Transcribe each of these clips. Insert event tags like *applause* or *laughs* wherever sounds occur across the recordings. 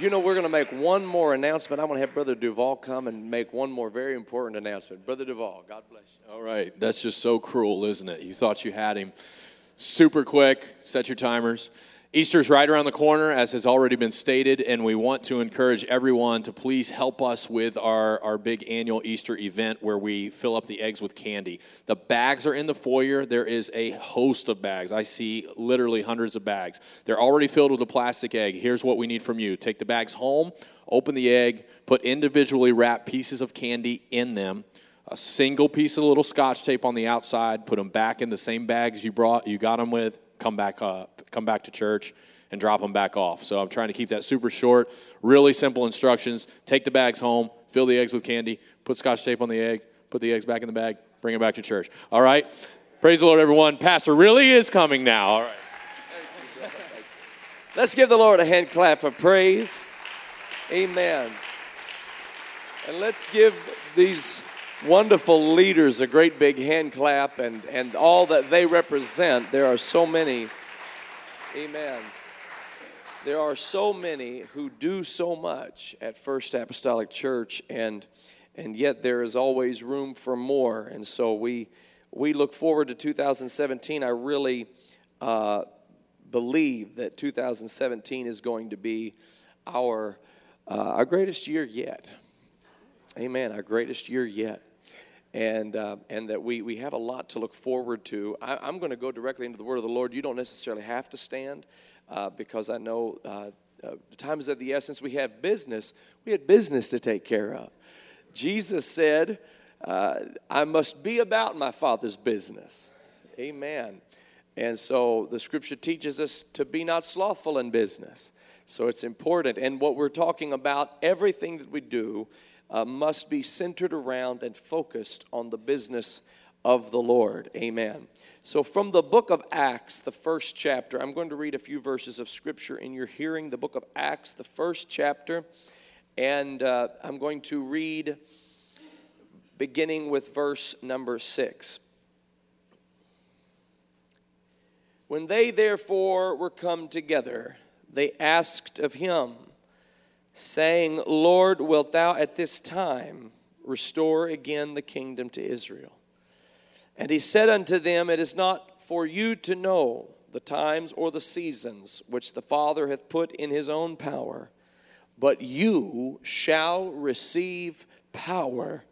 You know, we're going to make one more announcement. I'm going to have Brother Duval come and make one more very important announcement. Brother Duval, God bless you. All right. That's just so cruel, isn't it? You thought you had him. Super quick. Set your timers. Easter's right around the corner, as has already been stated, and we want to encourage everyone to please help us with our, our big annual Easter event where we fill up the eggs with candy. The bags are in the foyer. There is a host of bags. I see literally hundreds of bags. They're already filled with a plastic egg. Here's what we need from you take the bags home, open the egg, put individually wrapped pieces of candy in them a single piece of little scotch tape on the outside, put them back in the same bags you brought, you got them with, come back up, come back to church and drop them back off. So I'm trying to keep that super short, really simple instructions. Take the bags home, fill the eggs with candy, put scotch tape on the egg, put the eggs back in the bag, bring it back to church. All right? Praise the Lord, everyone. Pastor really is coming now. All right. Let's give the Lord a hand clap of praise. Amen. And let's give these wonderful leaders a great big hand clap and, and all that they represent. There are so many. Amen. There are so many who do so much at First Apostolic Church, and and yet there is always room for more. And so we we look forward to 2017. I really uh, believe that 2017 is going to be our uh, our greatest year yet. Amen. Our greatest year yet and, uh, and that we, we have a lot to look forward to. I, am going to go directly into the word of the Lord. You don't necessarily have to stand uh, because I know uh, uh, time is of the essence. We have business. We had business to take care of. Jesus said, uh, I must be about my Father's business. Amen. And so the scripture teaches us to be not slothful in business. So it's important. And what we're talking about, everything that we do, uh, must be centered around and focused on the business of the Lord. Amen. So, from the book of Acts, the first chapter, I'm going to read a few verses of scripture in your hearing. The book of Acts, the first chapter, and uh, I'm going to read beginning with verse number six. When they therefore were come together, they asked of him saying, Lord, wilt thou at this time restore again the kingdom to Israel? And he said unto them, It is not for you to know the times or the seasons which the Father hath put in his own power, but you shall receive power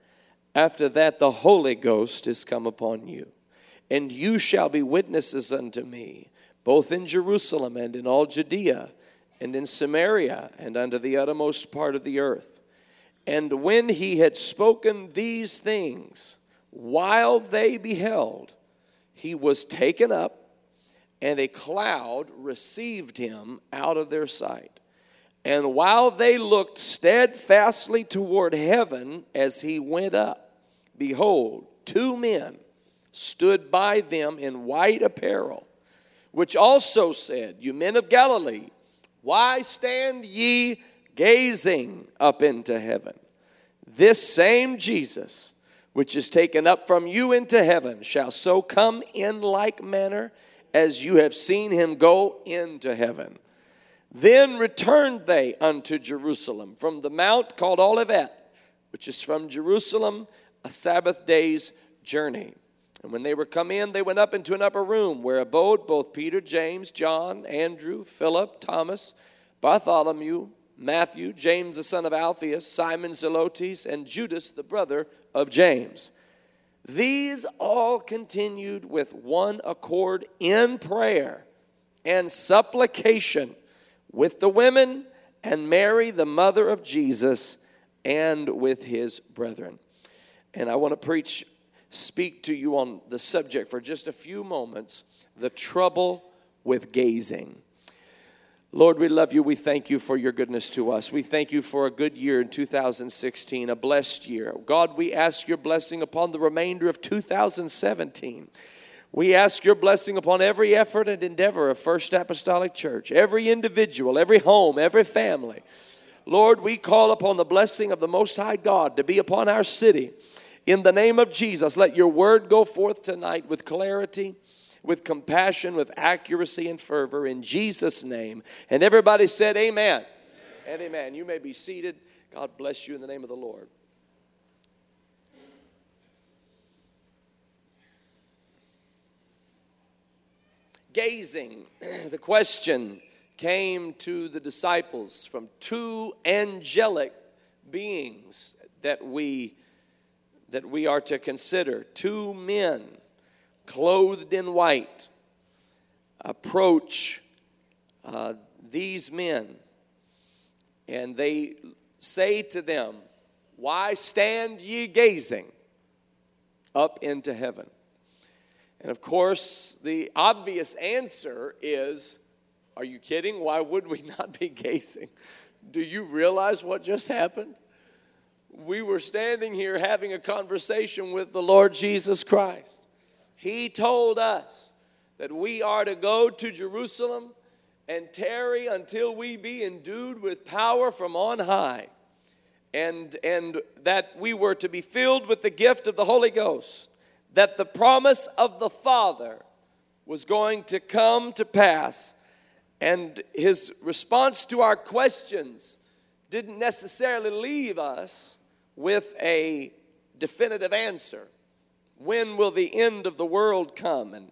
after that the Holy Ghost is come upon you. And you shall be witnesses unto me, both in Jerusalem and in all Judea and in Samaria and unto the uttermost part of the earth. And when he had spoken these things, while they beheld, he was taken up, and a cloud received him out of their sight. And while they looked steadfastly toward heaven as he went up, behold, two men stood by them in white apparel, which also said, You men of Galilee, why stand ye gazing up into heaven? This same Jesus, which is taken up from you into heaven, shall so come in like manner as you have seen him go into heaven. Then returned they unto Jerusalem from the mount called Olivet, which is from Jerusalem a Sabbath day's journey. And when they were come in, they went up into an upper room where abode both Peter, James, John, Andrew, Philip, Thomas, Bartholomew, Matthew, James the son of Alphaeus, Simon Zelotes, and Judas the brother of James. These all continued with one accord in prayer and supplication with the women and Mary, the mother of Jesus, and with his brethren. And I want to preach speak to you on the subject for just a few moments the trouble with gazing. Lord, we love you. We thank you for your goodness to us. We thank you for a good year in 2016, a blessed year. God, we ask your blessing upon the remainder of 2017. We ask your blessing upon every effort and endeavor of First Apostolic Church, every individual, every home, every family. Lord, we call upon the blessing of the Most High God to be upon our city in the name of Jesus, let your word go forth tonight with clarity, with compassion, with accuracy and fervor in Jesus' name. And everybody said, Amen. and amen. You may be seated. God bless you in the name of the Lord. Gazing, *clears throat* the question came to the disciples from two angelic beings that we that we are to consider two men clothed in white approach uh, these men and they say to them why stand ye gazing up into heaven and of course the obvious answer is are you kidding? Why would we *laughs* not be gazing? Do you realize what just happened? We were standing here having a conversation with the Lord Jesus Christ. He told us that we are to go to Jerusalem and tarry until we be endued with power from on high. And, and that we were to be filled with the gift of the Holy Ghost, that the promise of the Father was going to come to pass and his response to our questions didn't necessarily leave us with a definitive answer. When will the end of the world come? And,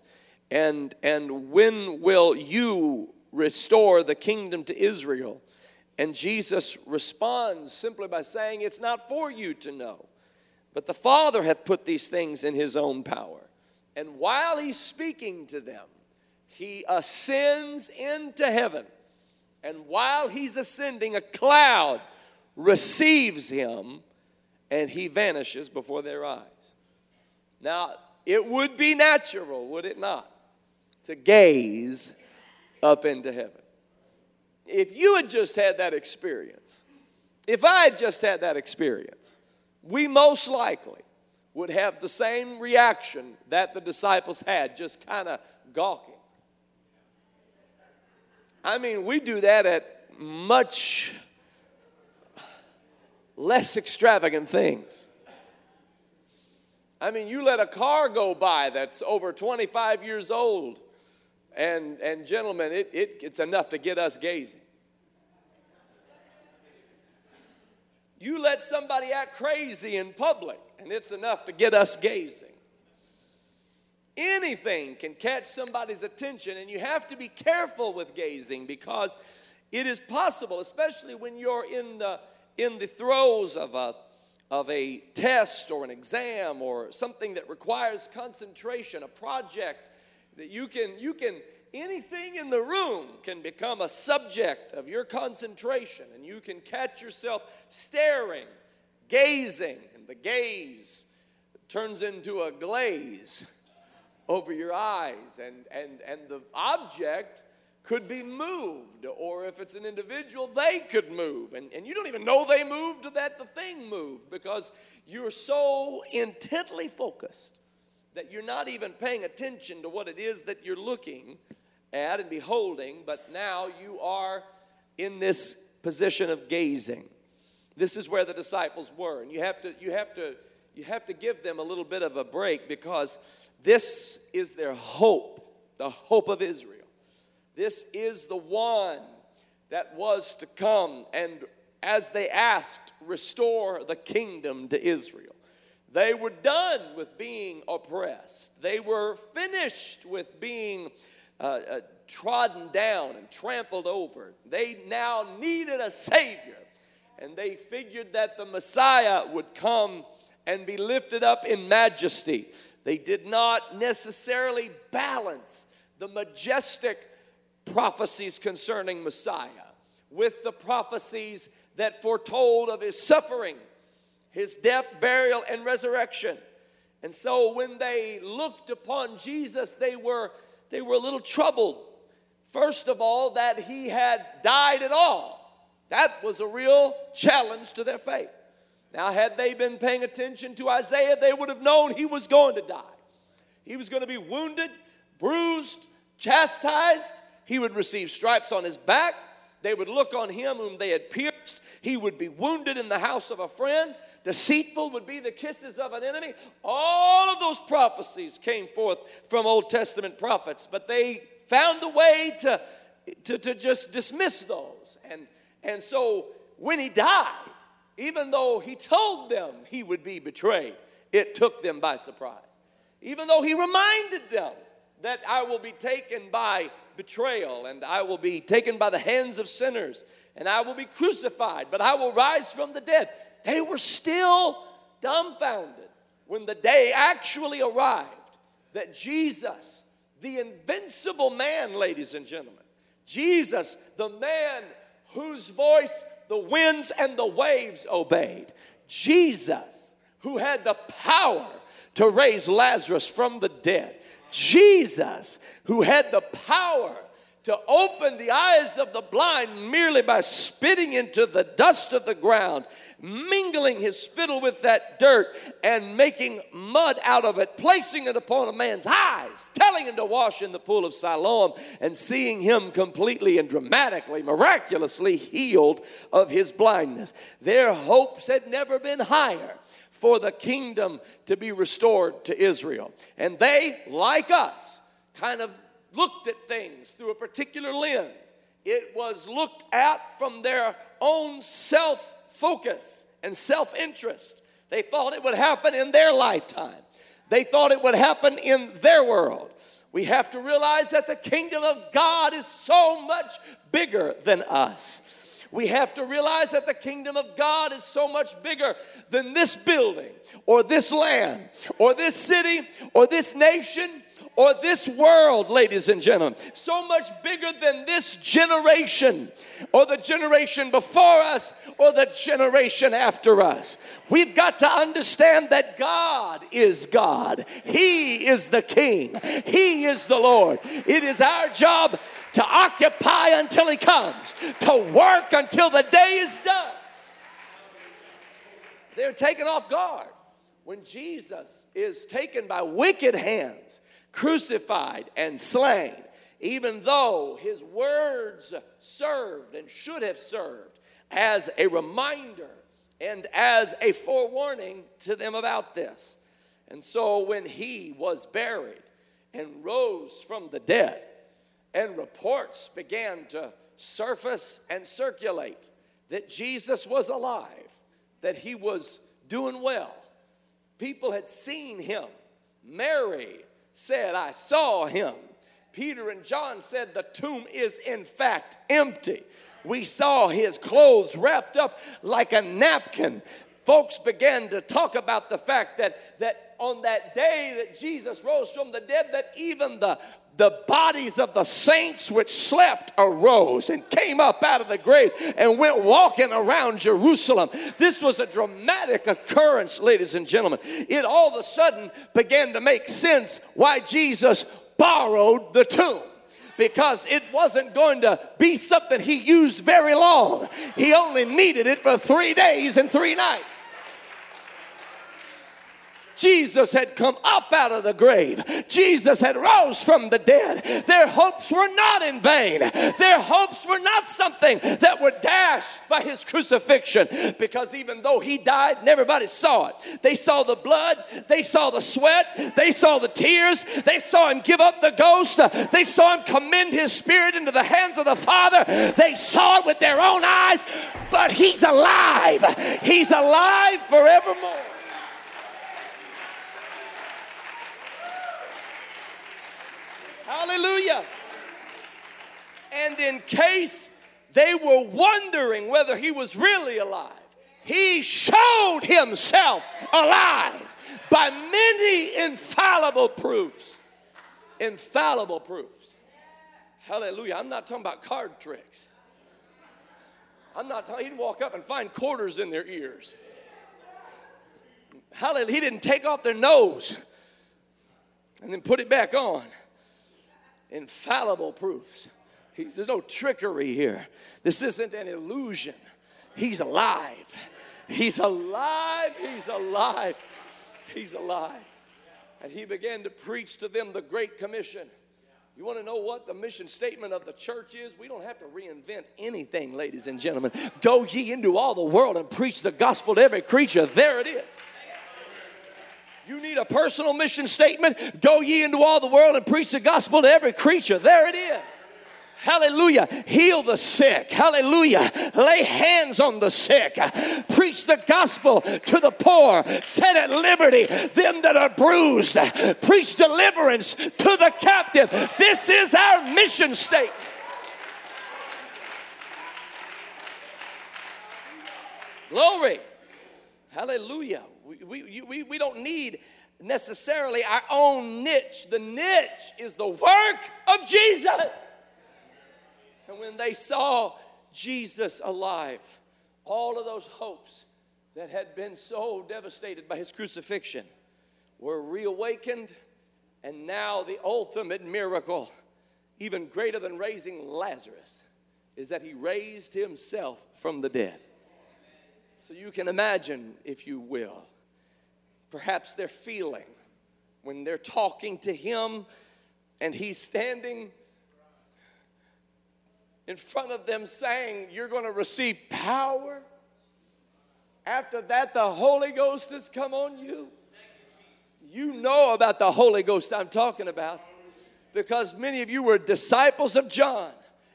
and, and when will you restore the kingdom to Israel? And Jesus responds simply by saying, It's not for you to know, but the Father hath put these things in his own power. And while he's speaking to them, he ascends into heaven. And while he's ascending, a cloud receives him and he vanishes before their eyes. Now, it would be natural, would it not, to gaze up into heaven. If you had just had that experience, if I had just had that experience, we most likely would have the same reaction that the disciples had, just kind of gawking. I mean, we do that at much less extravagant things. I mean, you let a car go by that's over 25 years old, and, and gentlemen, it, it, it's enough to get us gazing. You let somebody act crazy in public, and it's enough to get us gazing. Anything can catch somebody's attention, and you have to be careful with gazing because it is possible, especially when you're in the, in the throes of a, of a test or an exam or something that requires concentration, a project that you can, you can, anything in the room can become a subject of your concentration, and you can catch yourself staring, gazing, and the gaze turns into a glaze *laughs* over your eyes, and, and, and the object could be moved, or if it's an individual, they could move. And, and you don't even know they moved that the thing moved because you're so intently focused that you're not even paying attention to what it is that you're looking at and beholding, but now you are in this position of gazing. This is where the disciples were, and you have to, you have to, you have to give them a little bit of a break because this is their hope, the hope of Israel. This is the one that was to come and, as they asked, restore the kingdom to Israel. They were done with being oppressed, they were finished with being uh, uh, trodden down and trampled over. They now needed a Savior. And they figured that the Messiah would come and be lifted up in majesty. They did not necessarily balance the majestic prophecies concerning Messiah with the prophecies that foretold of his suffering, his death, burial, and resurrection. And so when they looked upon Jesus, they were, they were a little troubled. First of all, that he had died at all. That was a real challenge to their faith. Now, had they been paying attention to Isaiah, they would have known he was going to die. He was going to be wounded, bruised, chastised. He would receive stripes on his back. They would look on him whom they had pierced. He would be wounded in the house of a friend. Deceitful would be the kisses of an enemy. All of those prophecies came forth from Old Testament prophets, but they found a way to, to, to just dismiss those and, And so when he died, even though he told them he would be betrayed, it took them by surprise. Even though he reminded them that I will be taken by betrayal and I will be taken by the hands of sinners and I will be crucified, but I will rise from the dead. They were still dumbfounded when the day actually arrived that Jesus, the invincible man, ladies and gentlemen, Jesus, the man whose voice the winds and the waves obeyed, Jesus, who had the power to raise Lazarus from the dead, Jesus, who had the power to open the eyes of the blind merely by spitting into the dust of the ground, mingling his spittle with that dirt and making mud out of it, placing it upon a man's eyes, telling him to wash in the pool of Siloam, and seeing him completely and dramatically, miraculously healed of his blindness. Their hopes had never been higher for the kingdom to be restored to Israel. And they, like us, kind of looked at things through a particular lens. It was looked at from their own self focus and self interest. They thought it would happen in their lifetime, they thought it would happen in their world. We have to realize that the kingdom of God is so much bigger than us. We have to realize that the kingdom of God is so much bigger than this building or this land or this city or this nation or this world, ladies and gentlemen. So much bigger than this generation or the generation before us or the generation after us. We've got to understand that God is God, He is the King, He is the Lord. It is our job to occupy until He comes, to work until the day is done. They're taken off guard when Jesus is taken by wicked hands crucified and slain, even though his words served and should have served as a reminder and as a forewarning to them about this. And so when he was buried and rose from the dead, and reports began to surface and circulate that Jesus was alive, that he was doing well. People had seen him. Mary said, I saw him. Peter and John said, The tomb is in fact empty. We saw his clothes wrapped up like a napkin. Folks began to talk about the fact that, that on that day that Jesus rose from the dead, that even the, the bodies of the saints which slept arose and came up out of the grave and went walking around Jerusalem. This was a dramatic occurrence, ladies and gentlemen. It all of a sudden began to make sense why Jesus borrowed the tomb because it wasn't going to be something he used very long. He only needed it for three days and three nights. Jesus had come up out of the grave. Jesus had rose from the dead. Their hopes were not in vain. Their hopes were not something that were dashed by his crucifixion because even though he died and everybody saw it, they saw the blood, they saw the sweat, they saw the tears, they saw him give up the ghost, they saw him commend his spirit into the hands of the Father. They saw it with their own eyes, but he's alive. He's alive forevermore. Hallelujah. And in case they were wondering whether he was really alive, he showed himself alive by many infallible proofs. Infallible proofs. Hallelujah. I'm not talking about card tricks. I'm not talking, he'd walk up and find quarters in their ears. Hallelujah. He didn't take off their nose and then put it back on infallible proofs. He, there's no trickery here. This isn't an illusion. He's alive. He's alive. He's alive. He's alive. And he began to preach to them the Great Commission. You want to know what the mission statement of the church is? We don't have to reinvent anything, ladies and gentlemen. Go ye into all the world and preach the gospel to every creature. There it is. You need a personal mission statement. Go ye into all the world and preach the gospel to every creature. There it is. Hallelujah. Heal the sick. Hallelujah. Lay hands on the sick. Preach the gospel to the poor. Set at liberty them that are bruised. Preach deliverance to the captive. This is our mission statement. Glory. Hallelujah. We, we, we, don't need necessarily our own niche. The niche is the work of Jesus. And when they saw Jesus alive, all of those hopes that had been so devastated by his crucifixion were reawakened. And now, the ultimate miracle, even greater than raising Lazarus, is that he raised himself from the dead. So you can imagine, if you will, perhaps their feeling when they're talking to him and he's standing in front of them saying, You're going to receive power. After that, the Holy Ghost has come on you. You know about the Holy Ghost I'm talking about because many of you were disciples of John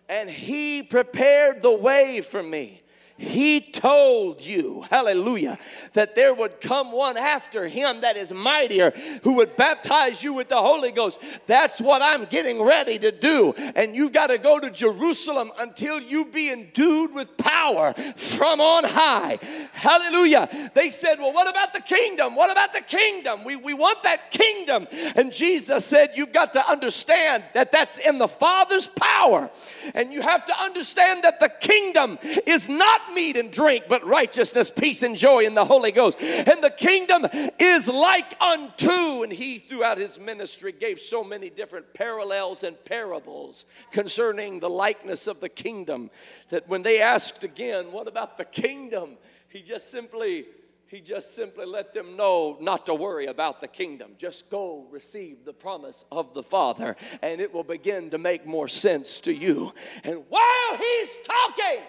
and he prepared the way for me. He told you, hallelujah, that there would come one after him that is mightier who would baptize you with the Holy Ghost. That's what I'm getting ready to do. And you've got to go to Jerusalem until you be endued with power from on high. Hallelujah. They said, Well, what about the kingdom? What about the kingdom? We, we want that kingdom. And Jesus said, You've got to understand that that's in the Father's power. And you have to understand that the kingdom is not meat and drink, but righteousness, peace, and joy in the Holy Ghost. And the kingdom is like unto, and he throughout his ministry gave so many different parallels and parables concerning the likeness of the kingdom that when they asked again, What about the kingdom? He just simply he just simply let them know not to worry about the kingdom. Just go receive the promise of the Father, and it will begin to make more sense to you. And while he's talking,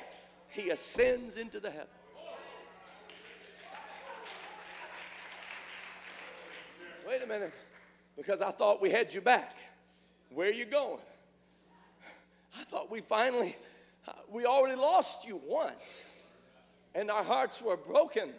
he ascends into the heavens. Wait a minute, because I thought we had you back. Where are you going? I thought we finally, uh, we already lost you once, and our hearts were broken,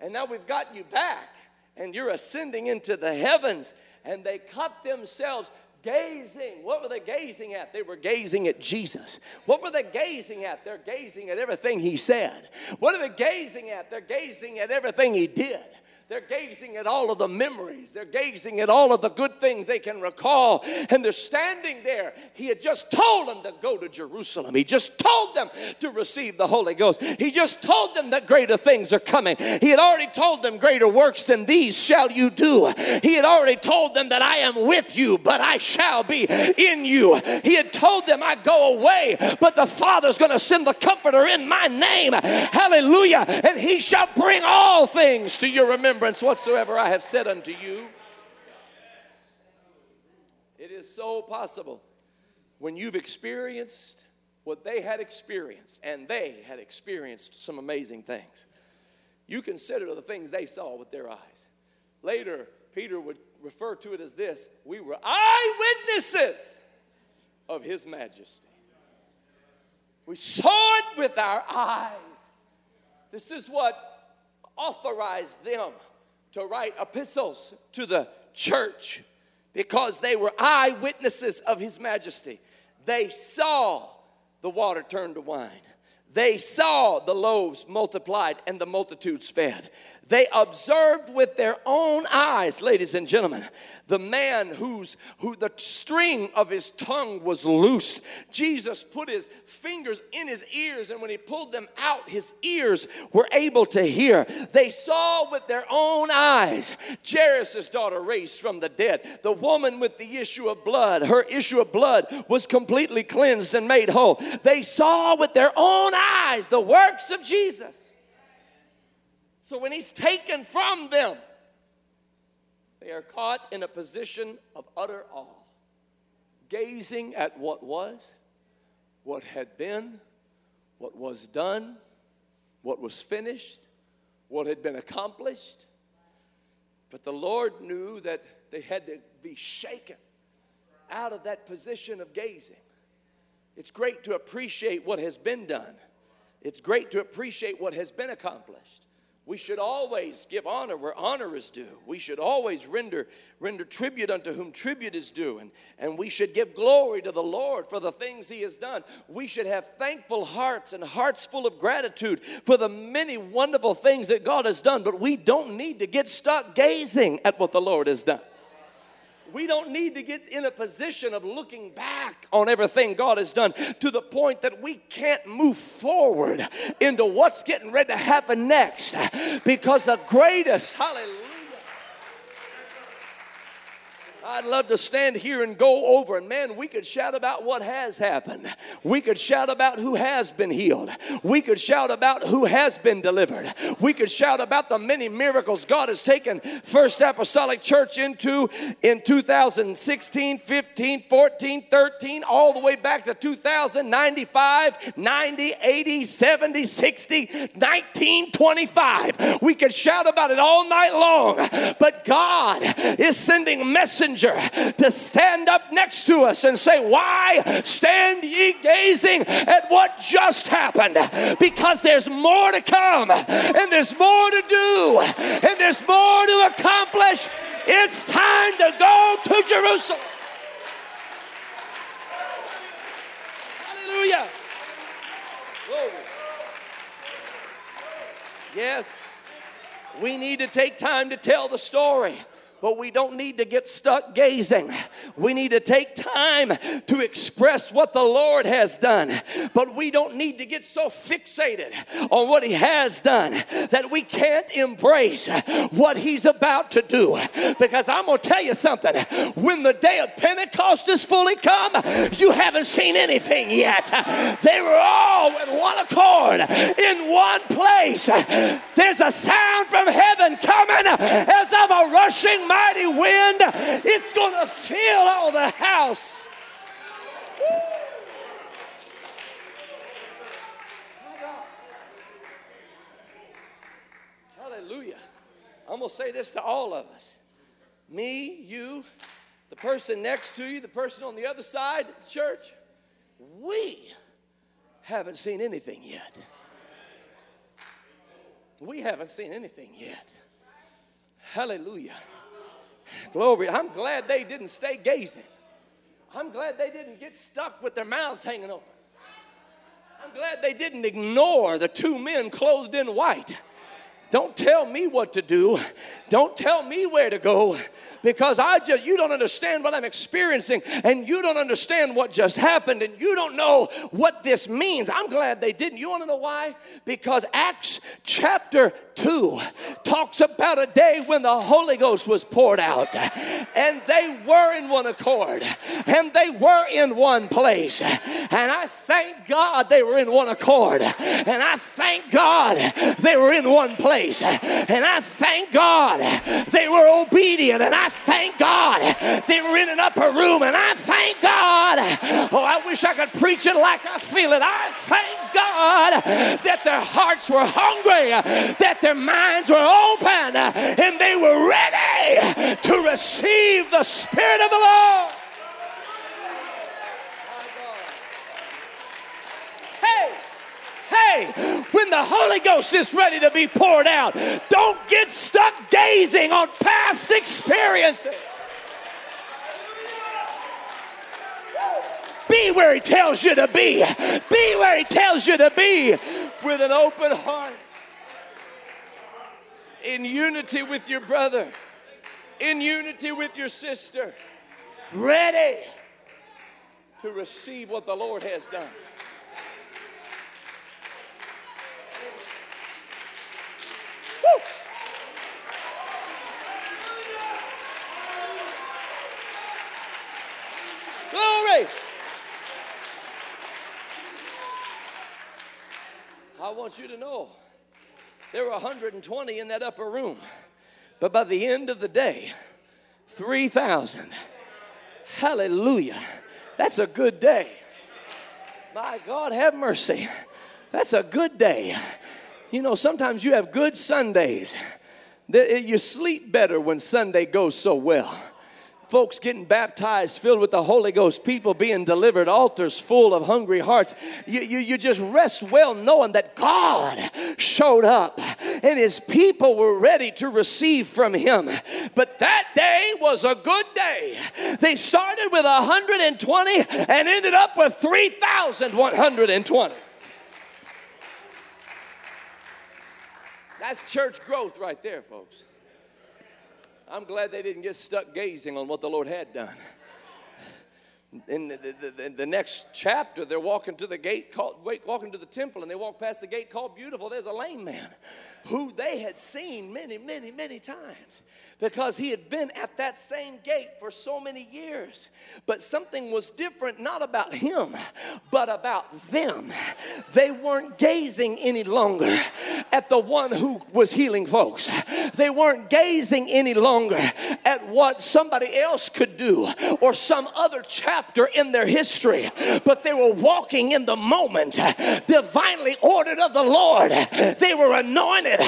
and now we've got you back, and you're ascending into the heavens. And they cut themselves gazing. What were they gazing at? They were gazing at Jesus. What were they gazing at? They're gazing at everything he said. What are they gazing at? They're gazing at everything he did. They're gazing at all of the memories. They're gazing at all of the good things they can recall. And they're standing there. He had just told them to go to Jerusalem. He just told them to receive the Holy Ghost. He just told them that greater things are coming. He had already told them, Greater works than these shall you do. He had already told them that I am with you, but I shall be in you. He had told them, I go away, but the Father's going to send the Comforter in my name. Hallelujah. And he shall bring all things to your remembrance remembrance whatsoever I have said unto you. It is so possible when you've experienced what they had experienced, and they had experienced some amazing things. You consider the things they saw with their eyes. Later, Peter would refer to it as this we were eyewitnesses of his majesty. We saw it with our eyes. This is what authorized them to write epistles to the church because they were eyewitnesses of his majesty. They saw the water turned to wine. They saw the loaves multiplied and the multitudes fed. They observed with their own eyes, ladies and gentlemen, the man whose who the string of his tongue was loosed. Jesus put his fingers in his ears, and when he pulled them out, his ears were able to hear. They saw with their own eyes Jairus' daughter raised from the dead. The woman with the issue of blood, her issue of blood was completely cleansed and made whole. They saw with their own eyes the works of Jesus. So when he's taken from them, they are caught in a position of utter awe, gazing at what was, what had been, what was done, what was finished, what had been accomplished. But the Lord knew that they had to be shaken out of that position of gazing. It's great to appreciate what has been done. It's great to appreciate what has been accomplished. We should always give honor where honor is due. We should always render, render tribute unto whom tribute is due. And, and we should give glory to the Lord for the things He has done. We should have thankful hearts and hearts full of gratitude for the many wonderful things that God has done. But we don't need to get stuck gazing at what the Lord has done we don't need to get in a position of looking back on everything God has done to the point that we can't move forward into what's getting ready to happen next. Because the greatest, hallelujah I'd love to stand here and go over, and man, we could shout about what has happened. We could shout about who has been healed. We could shout about who has been delivered. We could shout about the many miracles God has taken First Apostolic Church into in 2016, 15, 14, 13, all the way back to 2000, 95, 90, 80, 70, 60, 19, 25. We could shout about it all night long, but God is sending messengers messenger to stand up next to us and say, Why stand ye gazing at what just happened? Because there's more to come, and there's more to do, and there's more to accomplish. It's time to go to Jerusalem. Hallelujah. Glory. Yes, we need to take time to tell the story but we don't need to get stuck gazing. We need to take time to express what the Lord has done, but we don't need to get so fixated on what He has done that we can't embrace what He's about to do. Because I'm going to tell you something when the day of Pentecost is fully come, you haven't seen anything yet. They were all in one accord, in one place. There's a sound from heaven coming as of a rushing mighty wind, it's going to fill all the house. Hallelujah. I'm going to say this to all of us me, you, the person next to you, the person on the other side of the church. We haven't seen anything yet. We haven't seen anything yet. Hallelujah. Glory. I'm glad they didn't stay gazing. I'm glad they didn't get stuck with their mouths hanging open. I'm glad they didn't ignore the two men clothed in white don't tell me what to do. Don't tell me where to go because I just you don't understand what I'm experiencing and you don't understand what just happened and you don't know what this means. I'm glad they didn't. You want to know why? Because Acts chapter 2 talks about a day when the Holy Ghost was poured out and they were in one accord and they were in one place. And I thank God they were in one accord. And I thank God they were in one place place. And I thank God they were obedient. And I thank God they were in an upper room. And I thank God. Oh, I wish I could preach it like I feel it. I thank God that their hearts were hungry, that their minds were open, and they were ready to receive the Spirit of the Lord. Hey! Hey, when the Holy Ghost is ready to be poured out, don't get stuck gazing on past experiences. Be where He tells you to be. Be where He tells you to be with an open heart, in unity with your brother, in unity with your sister, ready to receive what the Lord has done. Glory. I want you to know there were 120 in that upper room, but by the end of the day, 3,000. Hallelujah. That's a good day. My God, have mercy. That's a good day. You know, sometimes you have good Sundays. You sleep better when Sunday goes so well. folks getting baptized, filled with the Holy Ghost, people being delivered, altars full of hungry hearts. You, you, you just rest well knowing that God showed up and his people were ready to receive from him. But that day was a good day. They started with 120 and ended up with 3,120. That's church growth right there, folks. I'm glad they didn't get stuck gazing on what the Lord had done in the, the, the, the, next chapter, they're walking to the gate called, walking to the temple, and they walk past the gate called Beautiful. There's a lame man who they had seen many, many, many times because he had been at that same gate for so many years. But something was different, not about him, but about them. They weren't gazing any longer at the one who was healing folks, they weren't gazing any longer at what somebody else could do or some other child chapter in their history, but they were walking in the moment, divinely ordered of the Lord. They were anointed.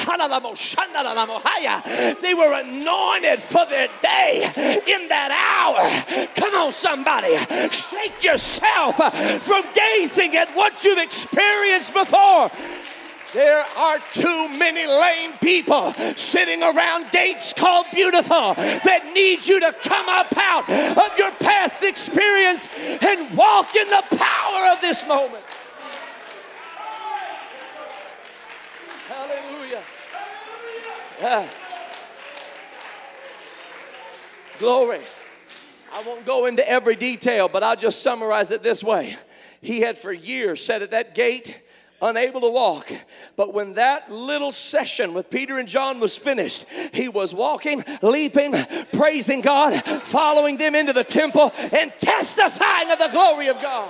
They were anointed for their day in that hour. Come on, somebody, shake yourself from gazing at what you've experienced before. There are too many lame people sitting around gates called beautiful that need you to come up out of your past experience and walk in the power of this moment. Hallelujah. Ah. Glory. I won't go into every detail, but I'll just summarize it this way. He had for years sat at that gate unable to walk. But when that little session with Peter and John was finished, he was walking, leaping, praising God, following them into the temple, and testifying of the glory of God.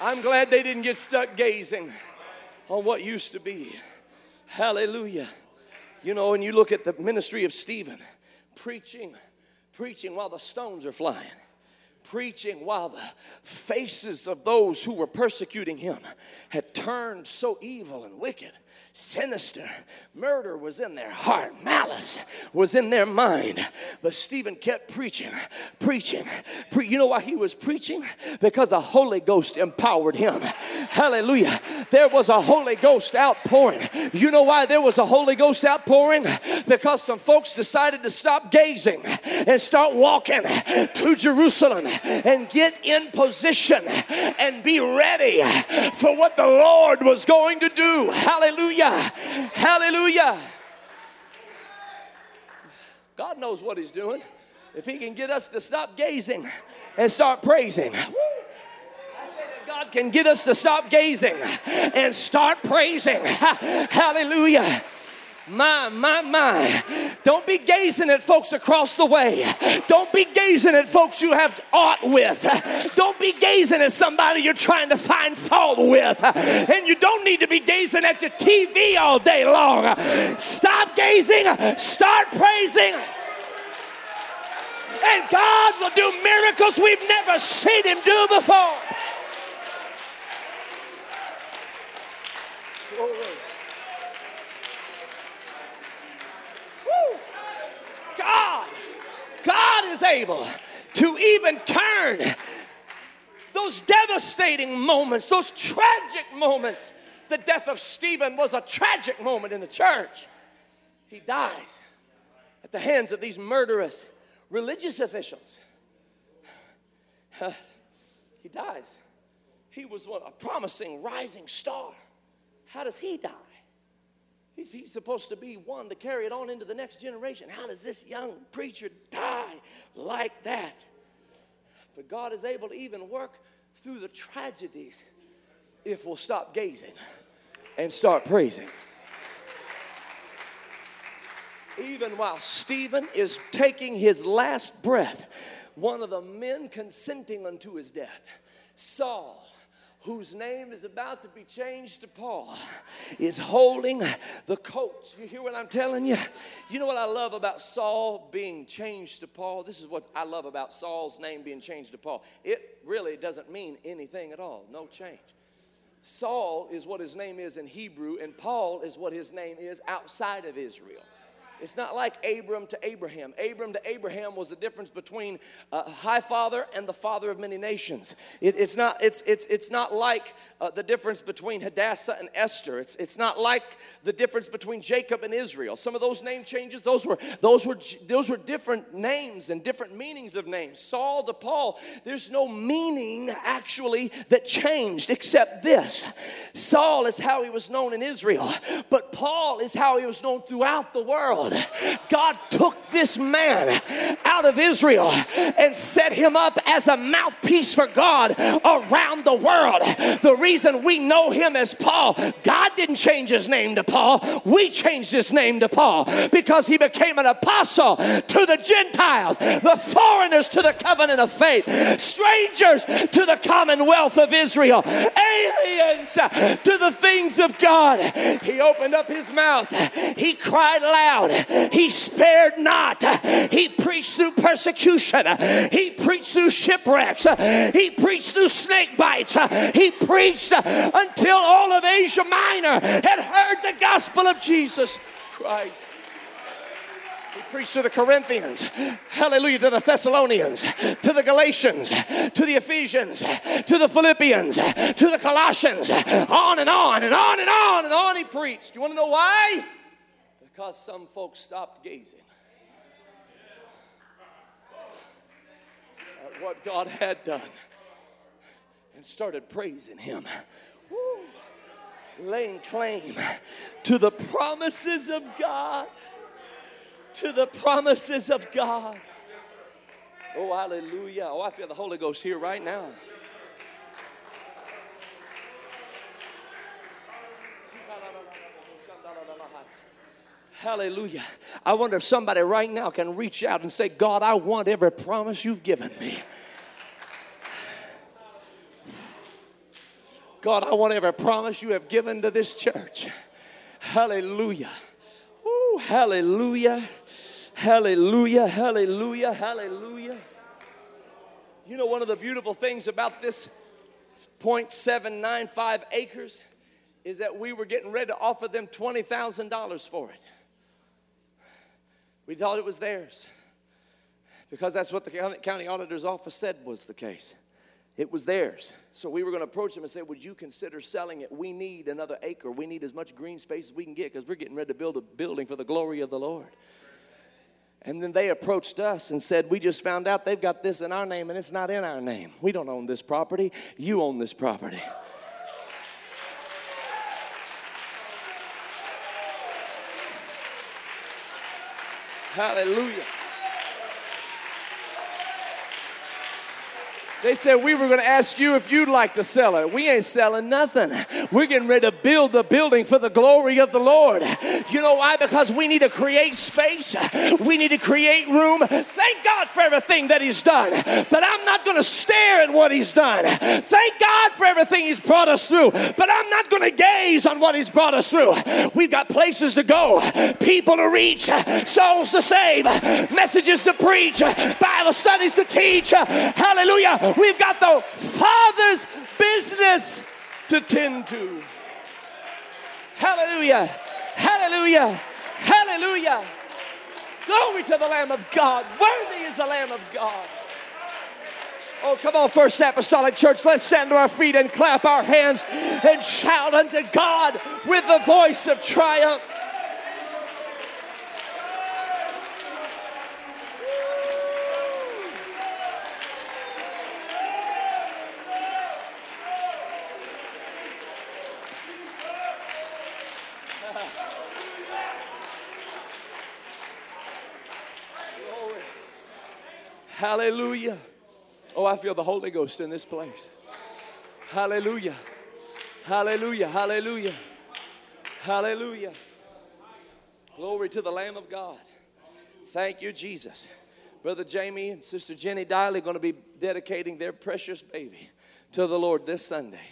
I'm glad they didn't get stuck gazing on what used to be. Hallelujah. You know, and you look at the ministry of Stephen, preaching, preaching while the stones are flying preaching while the faces of those who were persecuting him had turned so evil and wicked sinister. Murder was in their heart, malice was in their mind. But Stephen kept preaching, preaching. Pre- you know why he was preaching? Because the Holy Ghost empowered him. Hallelujah. There was a Holy Ghost outpouring. You know why there was a Holy Ghost outpouring? Because some folks decided to stop gazing and start walking to Jerusalem and get in position and be ready for what the Lord was going to do. Hallelujah. Hallelujah. God knows what He's doing. If He can get us to stop gazing and start praising. God can get us to stop gazing and start praising. *laughs* Hallelujah. My, my, my. Don't be gazing at folks across the way. Don't be gazing at folks you have aught with. Don't be gazing at somebody you're trying to find fault with. And you don't need to be gazing at your TV all day long. Stop gazing, start praising. And God will do miracles we've never seen Him do before. Glory. God, God is able to even turn those devastating moments, those tragic moments. The death of Stephen was a tragic moment in the church. He dies at the hands of these murderous religious officials. He dies. He was a promising rising star. How does he die? He's, he's supposed to be one to carry it on into the next generation. How does this young preacher die like that? But God is able to even work through the tragedies if we'll stop gazing and start praising. Even while Stephen is taking his last breath, one of the men consenting unto his death, Saul, whose name is about to be changed to Paul, is holding the coat. You hear what I'm telling you? You know what I love about Saul being changed to Paul? This is what I love about Saul's name being changed to Paul. It really doesn't mean anything at all, no change. Saul is what his name is in Hebrew, and Paul is what his name is outside of Israel. It's not like Abram to Abraham. Abram to Abraham was the difference between a high father and the father of many nations. It, it's, not, it's, it's, it's not like uh, the difference between Hadassah and Esther. It's, it's not like the difference between Jacob and Israel. Some of those name changes, those were, those were, those were different names and different meanings of names. Saul to Paul, there's no meaning actually that changed except this. Saul is how he was known in Israel, but Paul is how he was known throughout the world. God took this man out of Israel and set him up as a mouthpiece for God around the world. The reason we know him as Paul, God didn't change his name to Paul. We changed his name to Paul because he became an apostle to the Gentiles, the foreigners to the covenant of faith, strangers to the commonwealth of Israel, aliens to the things of God. He opened up his mouth, he cried loud, he spared not. He preached through persecution. He preached through shipwrecks. He preached through snake bites. He preached until all of Asia Minor had heard the gospel of Jesus Christ. He preached to the Corinthians, hallelujah, to the Thessalonians, to the Galatians, to the Ephesians, to the Philippians, to the Colossians, on and on and on and on and on he preached. Do You want to know why? Because some folks stopped gazing at what God had done and started praising Him. Woo. Laying claim to the promises of God. To the promises of God. Oh, hallelujah. Oh, I feel the Holy Ghost here right now. Hallelujah. I wonder if somebody right now can reach out and say, God, I want every promise you've given me. God, I want every promise you have given to this church. Hallelujah. Ooh, hallelujah. Hallelujah. Hallelujah. Hallelujah. You know, one of the beautiful things about this 0.795 acres is that we were getting ready to offer them $20,000 for it. We thought it was theirs because that's what the county auditor's office said was the case. It was theirs. So we were going to approach them and say, Would you consider selling it? We need another acre. We need as much green space as we can get because we're getting ready to build a building for the glory of the Lord. And then they approached us and said, We just found out they've got this in our name and it's not in our name. We don't own this property. You own this property. Hallelujah. They said we were going to ask you if you'd like to sell it. We ain't selling nothing. We're getting ready to build the building for the glory of the Lord. You know why? Because we need to create space. We need to create room. Thank God for everything that He's done. But I'm not going to stare at what He's done. Thank God for everything He's brought us through. But I'm not going to gaze on what He's brought us through. We've got places to go, people to reach, souls to save, messages to preach, Bible studies to teach. Hallelujah. We've got the Father's business to tend to. Hallelujah. Hallelujah. Hallelujah. Glory to the Lamb of God. Worthy is the Lamb of God. Oh, come on, First Apostolic Church, let's stand to our feet and clap our hands and shout unto God with the voice of triumph. Hallelujah. Oh, I feel the Holy Ghost in this place. Hallelujah. Hallelujah. Hallelujah. Hallelujah. Glory to the Lamb of God. Thank you, Jesus. Brother Jamie and Sister Jenny Diley are going to be dedicating their precious baby to the Lord this Sunday.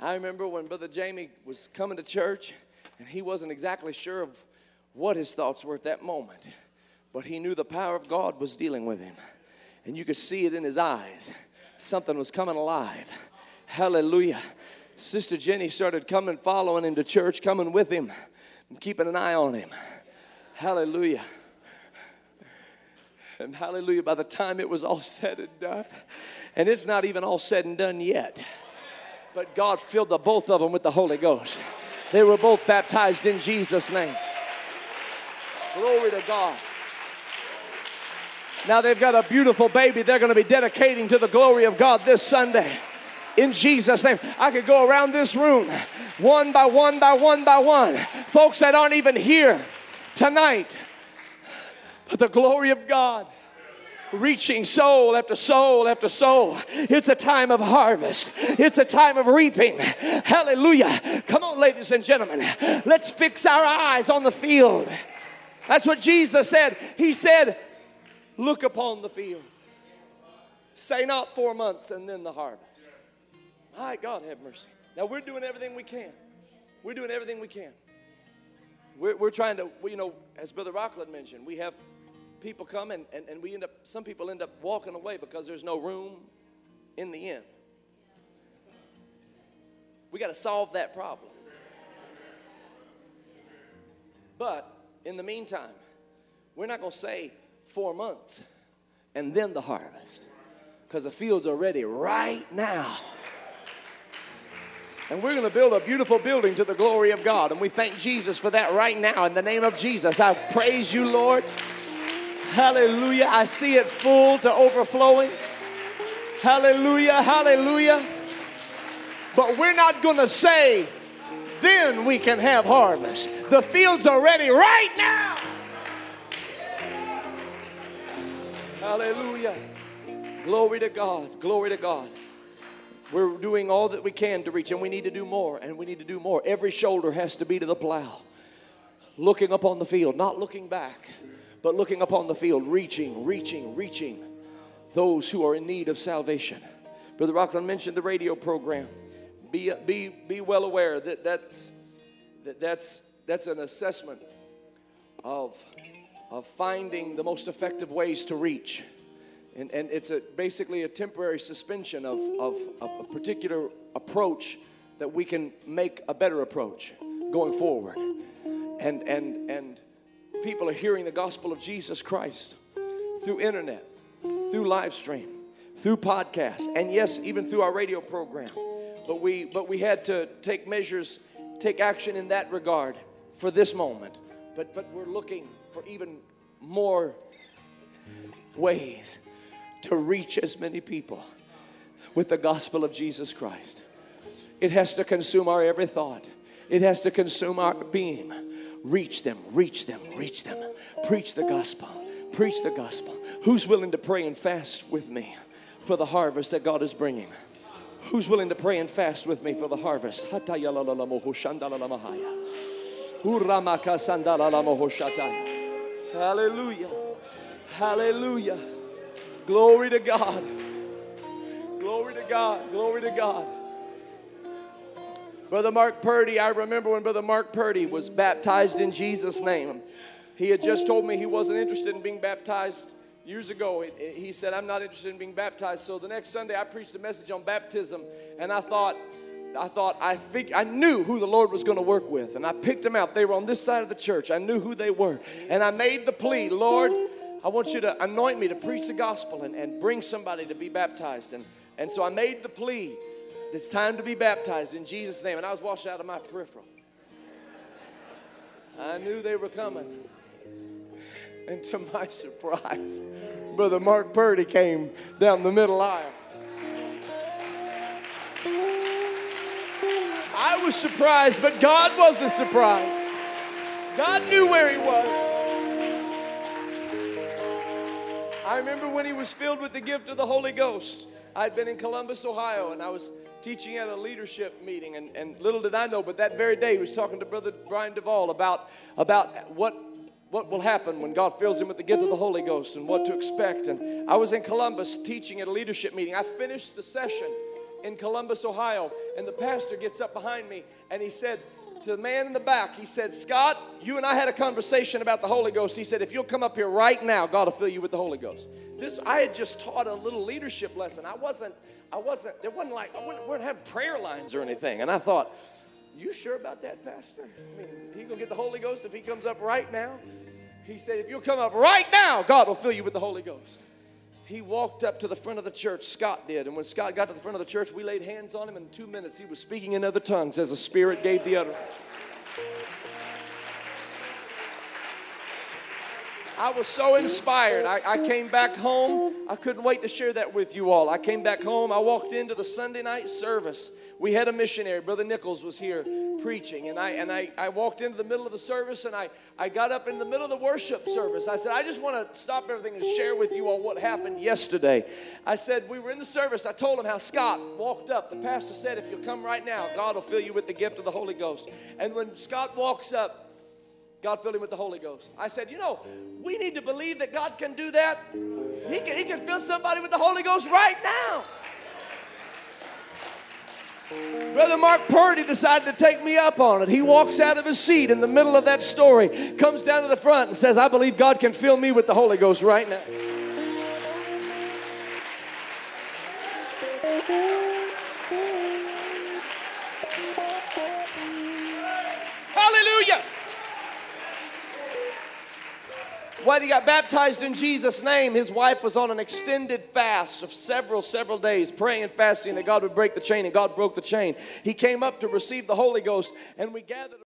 I remember when Brother Jamie was coming to church and he wasn't exactly sure of what his thoughts were at that moment, but he knew the power of God was dealing with him and you could see it in his eyes. Something was coming alive. Hallelujah. Sister Jenny started coming, following him to church, coming with him, and keeping an eye on him. Hallelujah. And hallelujah, by the time it was all said and done, and it's not even all said and done yet, but God filled the both of them with the Holy Ghost. They were both baptized in Jesus' name. Glory to God. Now they've got a beautiful baby they're going to be dedicating to the glory of God this Sunday. In Jesus' name. I could go around this room one by one by one by one. Folks that aren't even here tonight. But the glory of God reaching soul after soul after soul. It's a time of harvest, it's a time of reaping. Hallelujah. Come on, ladies and gentlemen, let's fix our eyes on the field. That's what Jesus said. He said, Look upon the field. Say not four months and then the harvest. My God, have mercy. Now we're doing everything we can. We're doing everything we can. We're, we're trying to, you know, as Brother Rockland mentioned, we have people come and, and, and we end up, some people end up walking away because there's no room in the inn. We got to solve that problem. But in the meantime, we're not going to say four months and then the harvest because the fields are ready right now. And we're going to build a beautiful building to the glory of God. And we thank Jesus for that right now in the name of Jesus. I praise you, Lord. Hallelujah. I see it full to overflowing. Hallelujah. Hallelujah. But we're not going to say, then we can have harvest. The fields are ready right now. Hallelujah. Glory to God. Glory to God. We're doing all that we can to reach, and we need to do more, and we need to do more. Every shoulder has to be to the plow, looking upon the field, not looking back, but looking upon the field, reaching, reaching, reaching those who are in need of salvation. Brother Rockland mentioned the radio program. Be, be, be well aware that that's, that that's, that's an assessment of, of finding the most effective ways to reach. And, and it's a, basically a temporary suspension of, of, a particular approach that we can make a better approach going forward. And, and, and people are hearing the gospel of Jesus Christ through internet, through live stream, through podcasts, and yes, even through our radio program. But we, but we had to take measures, take action in that regard for this moment. But, but we're looking for even more ways to reach as many people with the gospel of Jesus Christ. It has to consume our every thought, it has to consume our being. Reach them, reach them, reach them. Preach the gospel, preach the gospel. Who's willing to pray and fast with me for the harvest that God is bringing? Who's willing to pray and fast with me for the harvest? Hallelujah. Hallelujah. Glory to God. Glory to God. Glory to God. Brother Mark Purdy, I remember when Brother Mark Purdy was baptized in Jesus' name. He had just told me he wasn't interested in being baptized years ago. He said, I'm not interested in being baptized. So the next Sunday, I preached a message on baptism, and I thought, I thought I fig- I knew who the Lord was going to work with, and I picked them out. They were on this side of the church. I knew who they were, and I made the plea, Lord. I want you to anoint me to preach the gospel and, and bring somebody to be baptized. And, and so I made the plea it's time to be baptized in Jesus' name. And I was washed out of my peripheral. I knew they were coming. And to my *laughs* surprise, Brother Mark Purdy came down the middle aisle. I was surprised, but God wasn't surprised. God knew where he was. I remember when he was filled with the gift of the Holy Ghost. I'd been in Columbus, Ohio, and I was teaching at a leadership meeting. And, and little did I know, but that very day he was talking to Brother Brian Duvall about, about what, what will happen when God fills him with the gift of the Holy Ghost and what to expect. And I was in Columbus teaching at a leadership meeting. I finished the session in Columbus, Ohio, and the pastor gets up behind me and he said, to the man in the back, he said, Scott, you and I had a conversation about the Holy Ghost. He said, if you'll come up here right now, God will fill you with the Holy Ghost. This I had just taught a little leadership lesson. I wasn't, I wasn't, it wasn't like I wouldn't, wouldn't have prayer lines or anything. And I thought, you sure about that, Pastor? I mean, he gonna get the Holy Ghost if he comes up right now? He said, If you'll come up right now, God will fill you with the Holy Ghost. He walked up to the front of the church, Scott did. And when Scott got to the front of the church, we laid hands on him. In two minutes, he was speaking in other tongues as the Spirit gave the utterance. I was so inspired. I, I, came back home. I couldn't wait to share that with you all. I came back home. I walked into the Sunday night service. We had a missionary, Brother Nichols was here preaching. And I and I, I walked into the middle of the service and I, I got up in the middle of the worship service. I said, I just want to stop everything and share with you all what happened yesterday. I said, we were in the service. I told him how Scott walked up. The pastor said, if you'll come right now, God will fill you with the gift of the Holy Ghost. And when Scott walks up, God filled him with the Holy Ghost. I said, You know, we need to believe that God can do that. He can, he can fill somebody with the Holy Ghost right now. Brother Mark Purdy decided to take me up on it. He walks out of his seat in the middle of that story, comes down to the front, and says, I believe God can fill me with the Holy Ghost right now. When he got baptized in Jesus' name, his wife was on an extended fast of several, several days, praying and fasting that God would break the chain, and God broke the chain. He came up to receive the Holy Ghost, and we gathered.